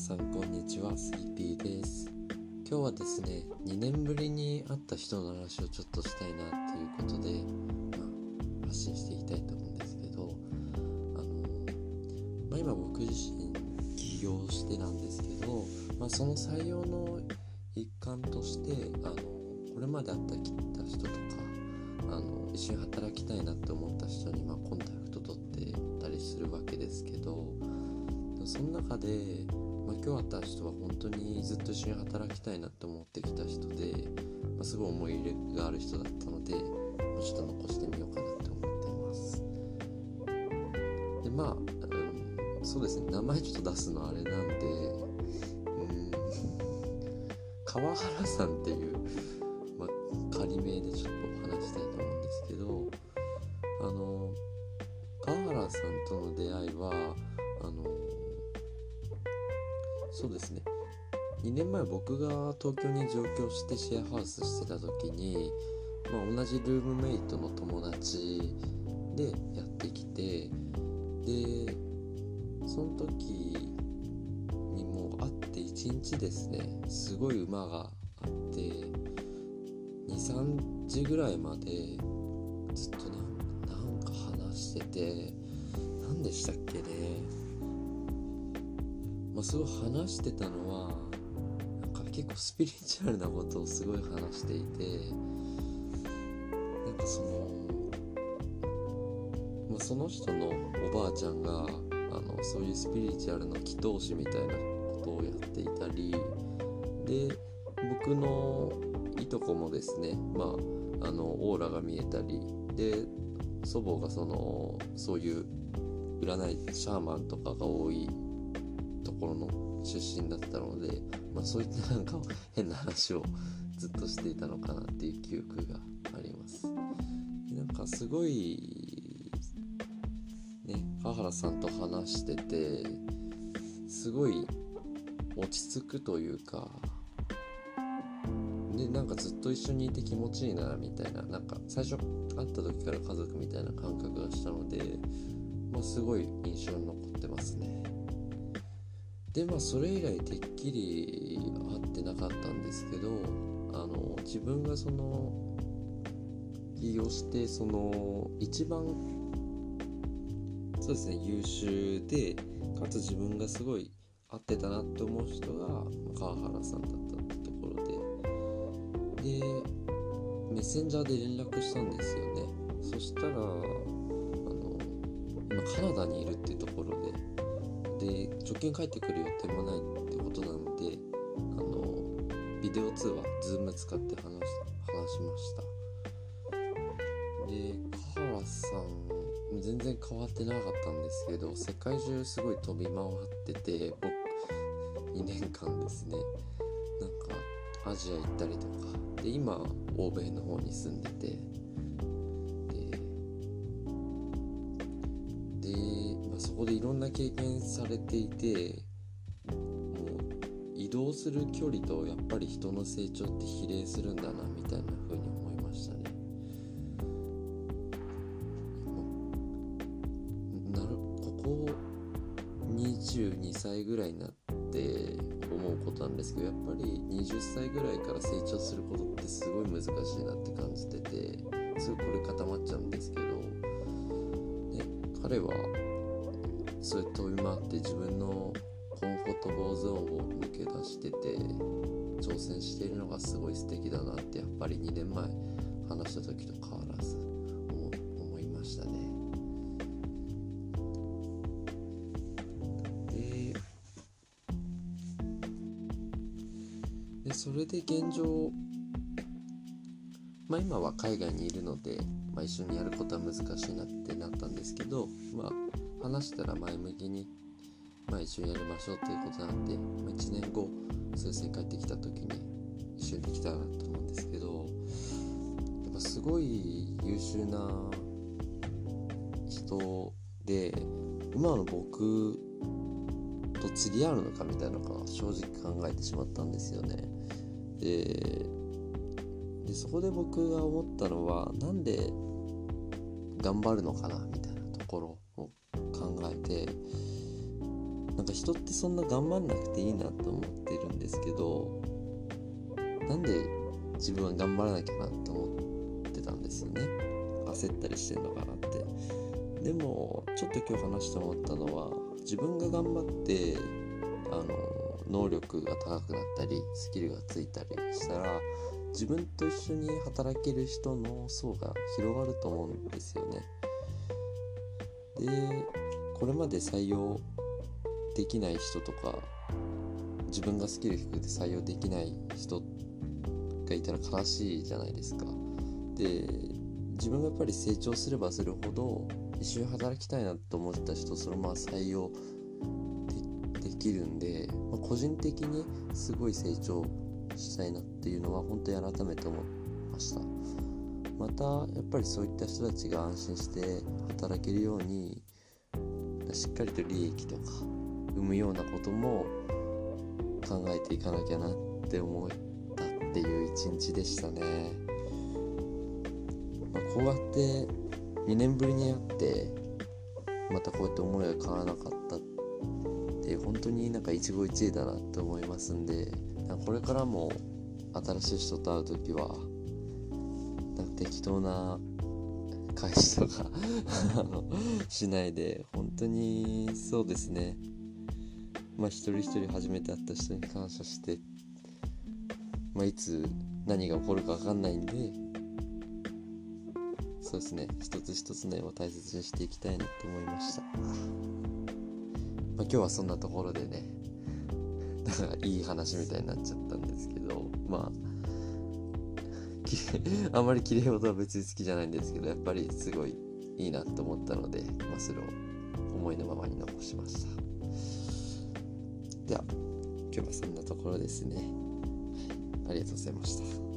さんこんにちは。スリピーです。今日はですね2年ぶりに会った人の話をちょっとしたいなっていうことで、まあ、発信していきたいと思うんですけどあの、まあ、今僕自身起業してなんですけど、まあ、その採用の一環としてあのこれまで会った人とかあの一緒に働きたいなって思った人に、まあ、コンタクト取ってたりするわけですけどその中で、ま、今日会った人は本当にずっと一緒に働きたいなって思ってきた人で、まあ、すごい思い入れがある人だったので、まあ、ちょっと残してみようかなって思っています。でまあ、うん、そうですね。名前ちょっと出すのあれなんでうん川原さんっていう、まあ、仮名でちょっと話したいと思うんですけどあの川原さんとの出会いはそうですね。2年前僕が東京に上京してシェアハウスしてた時に、まあ、同じルームメイトの友達でやってきてでその時にもう会って1日ですね。すごい馬があって23時ぐらいまでずっとなんか話してて何でしたっけね。まあ、すごい話してたのはなんか結構スピリチュアルなことをすごい話していてなんかその、まあ、その人のおばあちゃんがあのそういうスピリチュアルの祈祷師みたいなことをやっていたりで僕のいとこもですねまああのオーラが見えたりで祖母がそのそういう占いシャーマンとかが多いところの出身だったので、まあ、そういったなんか変な話をずっとしていたのかなっていう記憶があります。なんかすごいね川原さんと話しててすごい落ち着くというかでなんかずっと一緒にいて気持ちいいなみたいななんか最初会った時から家族みたいな感覚がしたので、まあ、すごい印象に残ってますね。でまあそれ以来てっきり会ってなかったんですけどあの自分がその起業してその一番そうですね優秀でかつ自分がすごい合ってたなって思う人が川原さんだったってところで。でメッセンジャーで連絡したんですよね。そしたらあの今カナダにいるっていうところで直近帰ってくる予定もないってことなのであのビデオ通話 Zoom 使って話話しました。で川原さん全然変わってなかったんですけど世界中すごい飛び回ってて僕2年間ですね。なんかアジア行ったりとか。で今欧米の方に住んでて。こでいろんな経験されていてもう移動する距離とやっぱり人の成長って比例するんだなみたいな風に思いましたね。なるここ22歳ぐらいになって思うことなんですけどやっぱり20歳ぐらいから成長することってすごい難しいなって感じててすごいこれ固まっちゃうんですけど、ね、彼はそう飛び回って自分のコンフォートボーゾーンを抜け出してて挑戦しているのがすごい素敵だなってやっぱり2年前話した時と変わらず思思いましたね。ででそれで現状まあ今は海外にいるので、まあ、一緒にやることは難しいなってなったんですけどまあ話したら前向きに、まあ、一緒にやりましょうっていうことなんで、まあ、1年後数年帰ってきた時に一緒にできたらと思うんですけどやっぱすごい優秀な人で今の僕と釣り合うのかみたいなのが正直考えてしまったんですよね。ででそこで僕が思ったのはなんで頑張るのかなみたいなところ考えてなんか人ってそんな頑張んなくていいなと思ってるんですけどなんで自分は頑張らなきゃなと思ってたんですよね？焦ったりしてんのかなってでもちょっと今日話して思ったのは自分が頑張ってあの能力が高くなったりスキルがついたりしたら自分と一緒に働ける人の層が広がると思うんですよね。でこれまで採用できない人とか自分がスキル低くて採用できない人がいたら悲しいじゃないですか。で自分がやっぱり成長すればするほど一緒に働きたいなと思った人そのまま採用できるんで、まあ、個人的にすごい成長したいなっていうのは本当に改めて思いましたまたやっぱりそういった人たちが安心して働けるようにしっかりと利益とか生むようなことも考えていかなきゃなって思ったっていう一日でしたね、まあ、こうやって2年ぶりに会ってまたこうやって思いが変わらなかったって本当になんか一期一会だなって思いますんでこれからも新しい人と会う時はなんか適当な返しとか しないで本当にそうですね。まあ一人一人初めて会った人に感謝して、まあ、いつ何が起こるか分かんないんでそうですね。一つ一つの絵を大切にしていきたいなと思いました、まあ、今日はそんなところでねだからいい話みたいになっちゃったんですけどまあ あまり綺麗事は別に好きじゃないんですけどやっぱりすごいいいなと思ったので、まあ、それを思いのままに残しました。では今日はそんなところですね。ありがとうございました。